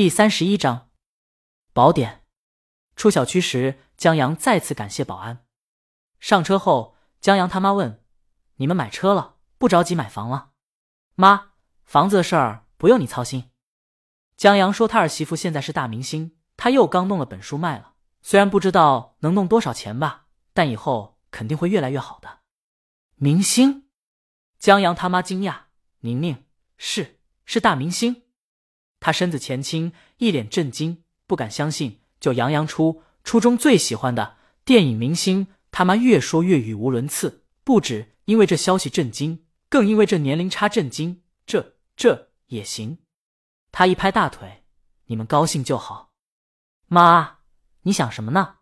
第三十一章宝典。出小区时，江阳再次感谢保安。上车后，江阳他妈问：“你们买车了，不着急买房了？”妈，房子的事儿不用你操心。江阳说：“他儿媳妇现在是大明星，他又刚弄了本书卖了，虽然不知道能弄多少钱吧，但以后肯定会越来越好的。”明星？江阳他妈惊讶：“宁宁是是大明星？”他身子前倾，一脸震惊，不敢相信。就杨洋初初中最喜欢的电影明星，他妈越说越语无伦次。不止因为这消息震惊，更因为这年龄差震惊。这这也行？他一拍大腿：“你们高兴就好。”妈，你想什么呢？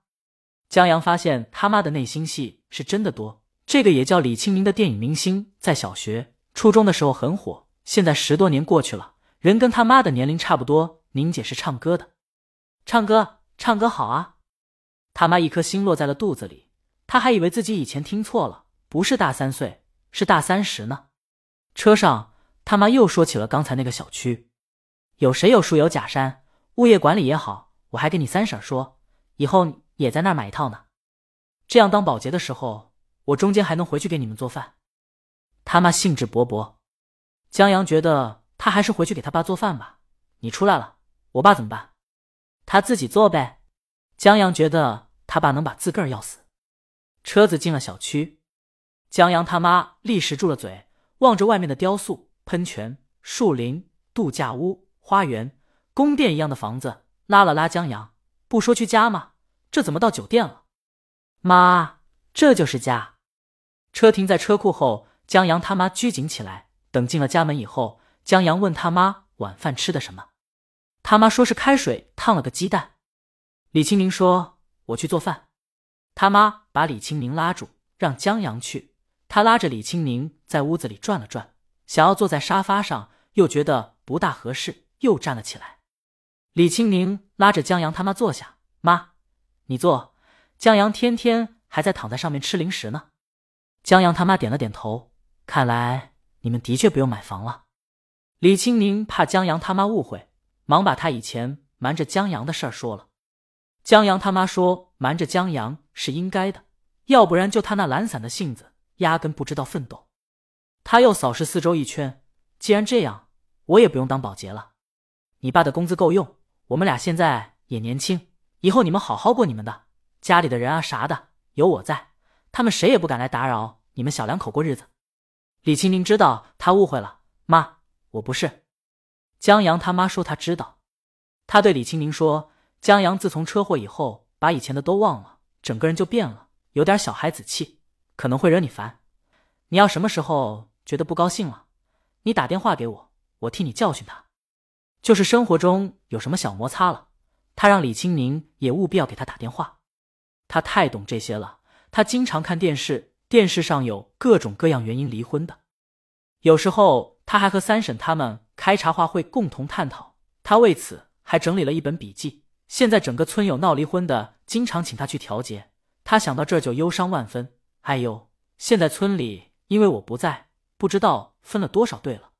江阳发现他妈的内心戏是真的多。这个也叫李清明的电影明星，在小学、初中的时候很火，现在十多年过去了。人跟他妈的年龄差不多，宁姐是唱歌的，唱歌唱歌好啊！他妈一颗心落在了肚子里，他还以为自己以前听错了，不是大三岁，是大三十呢。车上，他妈又说起了刚才那个小区，有谁有树有假山，物业管理也好，我还跟你三婶说，以后也在那儿买一套呢，这样当保洁的时候，我中间还能回去给你们做饭。他妈兴致勃勃，江阳觉得。他还是回去给他爸做饭吧。你出来了，我爸怎么办？他自己做呗。江阳觉得他爸能把自个儿要死。车子进了小区，江阳他妈立时住了嘴，望着外面的雕塑、喷泉、树林、度假屋、花园、宫殿一样的房子，拉了拉江阳：“不说去家吗？这怎么到酒店了？”妈，这就是家。车停在车库后，江阳他妈拘谨起来。等进了家门以后。江阳问他妈晚饭吃的什么，他妈说是开水烫了个鸡蛋。李清明说：“我去做饭。”他妈把李清明拉住，让江阳去。他拉着李清明在屋子里转了转，想要坐在沙发上，又觉得不大合适，又站了起来。李清明拉着江阳他妈坐下：“妈，你坐。”江阳天天还在躺在上面吃零食呢。江阳他妈点了点头，看来你们的确不用买房了。李清宁怕江阳他妈误会，忙把他以前瞒着江阳的事儿说了。江阳他妈说瞒着江阳是应该的，要不然就他那懒散的性子，压根不知道奋斗。他又扫视四周一圈，既然这样，我也不用当保洁了。你爸的工资够用，我们俩现在也年轻，以后你们好好过你们的，家里的人啊啥的有我在，他们谁也不敢来打扰你们小两口过日子。李清宁知道他误会了，妈。我不是，江阳他妈说他知道，他对李清明说：“江阳自从车祸以后，把以前的都忘了，整个人就变了，有点小孩子气，可能会惹你烦。你要什么时候觉得不高兴了，你打电话给我，我替你教训他。就是生活中有什么小摩擦了，他让李清明也务必要给他打电话。他太懂这些了，他经常看电视，电视上有各种各样原因离婚的，有时候。”他还和三婶他们开茶话会，共同探讨。他为此还整理了一本笔记。现在整个村有闹离婚的，经常请他去调解。他想到这就忧伤万分。哎呦，现在村里因为我不在，不知道分了多少对了。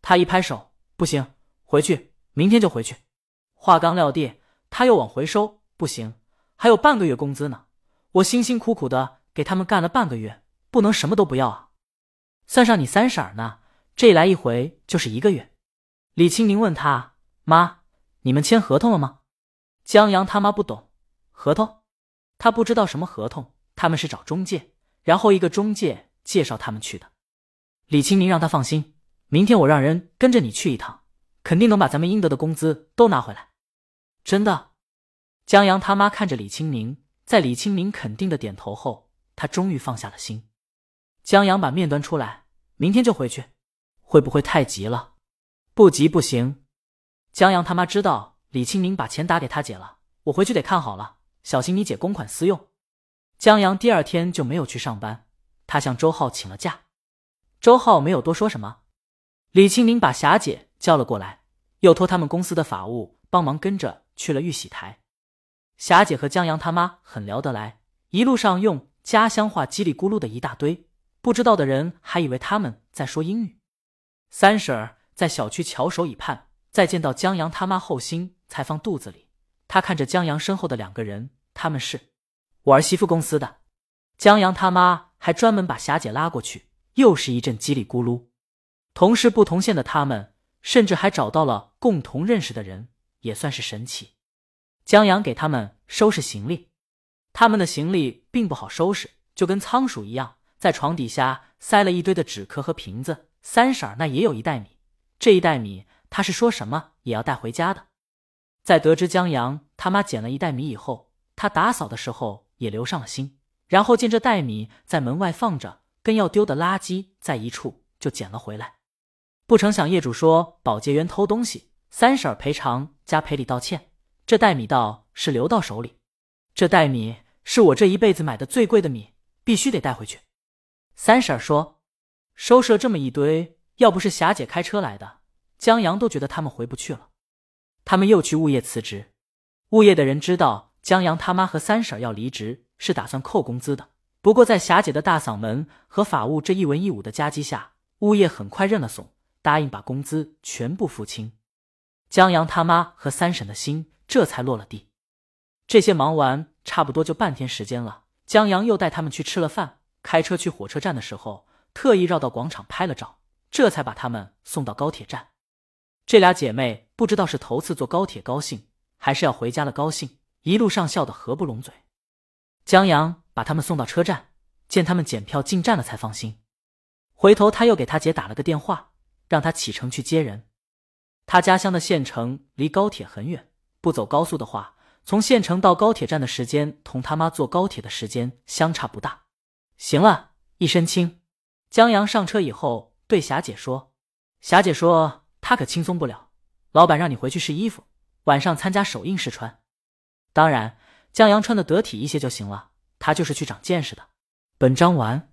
他一拍手，不行，回去，明天就回去。话刚撂地，他又往回收，不行，还有半个月工资呢。我辛辛苦苦的给他们干了半个月，不能什么都不要啊。算上你三婶儿呢。这一来一回就是一个月。李清明问他妈：“你们签合同了吗？”江阳他妈不懂合同，他不知道什么合同。他们是找中介，然后一个中介介绍他们去的。李清明让他放心，明天我让人跟着你去一趟，肯定能把咱们应得的工资都拿回来。真的。江阳他妈看着李清明，在李清明肯定的点头后，他终于放下了心。江阳把面端出来，明天就回去。会不会太急了？不急不行。江阳他妈知道李清明把钱打给他姐了，我回去得看好了，小心你姐公款私用。江阳第二天就没有去上班，他向周浩请了假。周浩没有多说什么。李清明把霞姐叫了过来，又托他们公司的法务帮忙跟着去了玉玺台。霞姐和江阳他妈很聊得来，一路上用家乡话叽里咕噜的一大堆，不知道的人还以为他们在说英语。三婶儿在小区翘首以盼，再见到江阳他妈后，心才放肚子里。他看着江阳身后的两个人，他们是我儿媳妇公司的。江阳他妈还专门把霞姐拉过去，又是一阵叽里咕噜。同事不同县的他们，甚至还找到了共同认识的人，也算是神奇。江阳给他们收拾行李，他们的行李并不好收拾，就跟仓鼠一样，在床底下塞了一堆的纸壳和瓶子。三婶儿那也有一袋米，这一袋米她是说什么也要带回家的。在得知江阳他妈捡了一袋米以后，他打扫的时候也留上了心。然后见这袋米在门外放着，跟要丢的垃圾在一处，就捡了回来。不成想业主说保洁员偷东西，三婶儿赔偿加赔礼道歉。这袋米倒是留到手里，这袋米是我这一辈子买的最贵的米，必须得带回去。三婶儿说：“收拾了这么一堆，要不是霞姐开车来的，江阳都觉得他们回不去了。”他们又去物业辞职，物业的人知道江阳他妈和三婶要离职，是打算扣工资的。不过在霞姐的大嗓门和法务这一文一武的夹击下，物业很快认了怂，答应把工资全部付清。江阳他妈和三婶的心。这才落了地。这些忙完，差不多就半天时间了。江阳又带他们去吃了饭，开车去火车站的时候，特意绕到广场拍了照，这才把他们送到高铁站。这俩姐妹不知道是头次坐高铁高兴，还是要回家了高兴，一路上笑得合不拢嘴。江阳把他们送到车站，见他们检票进站了，才放心。回头他又给他姐打了个电话，让他启程去接人。他家乡的县城离高铁很远。不走高速的话，从县城到高铁站的时间同他妈坐高铁的时间相差不大。行了，一身轻。江阳上车以后对霞姐说：“霞姐说她可轻松不了，老板让你回去试衣服，晚上参加首映试穿。当然，江阳穿的得体一些就行了，他就是去长见识的。”本章完。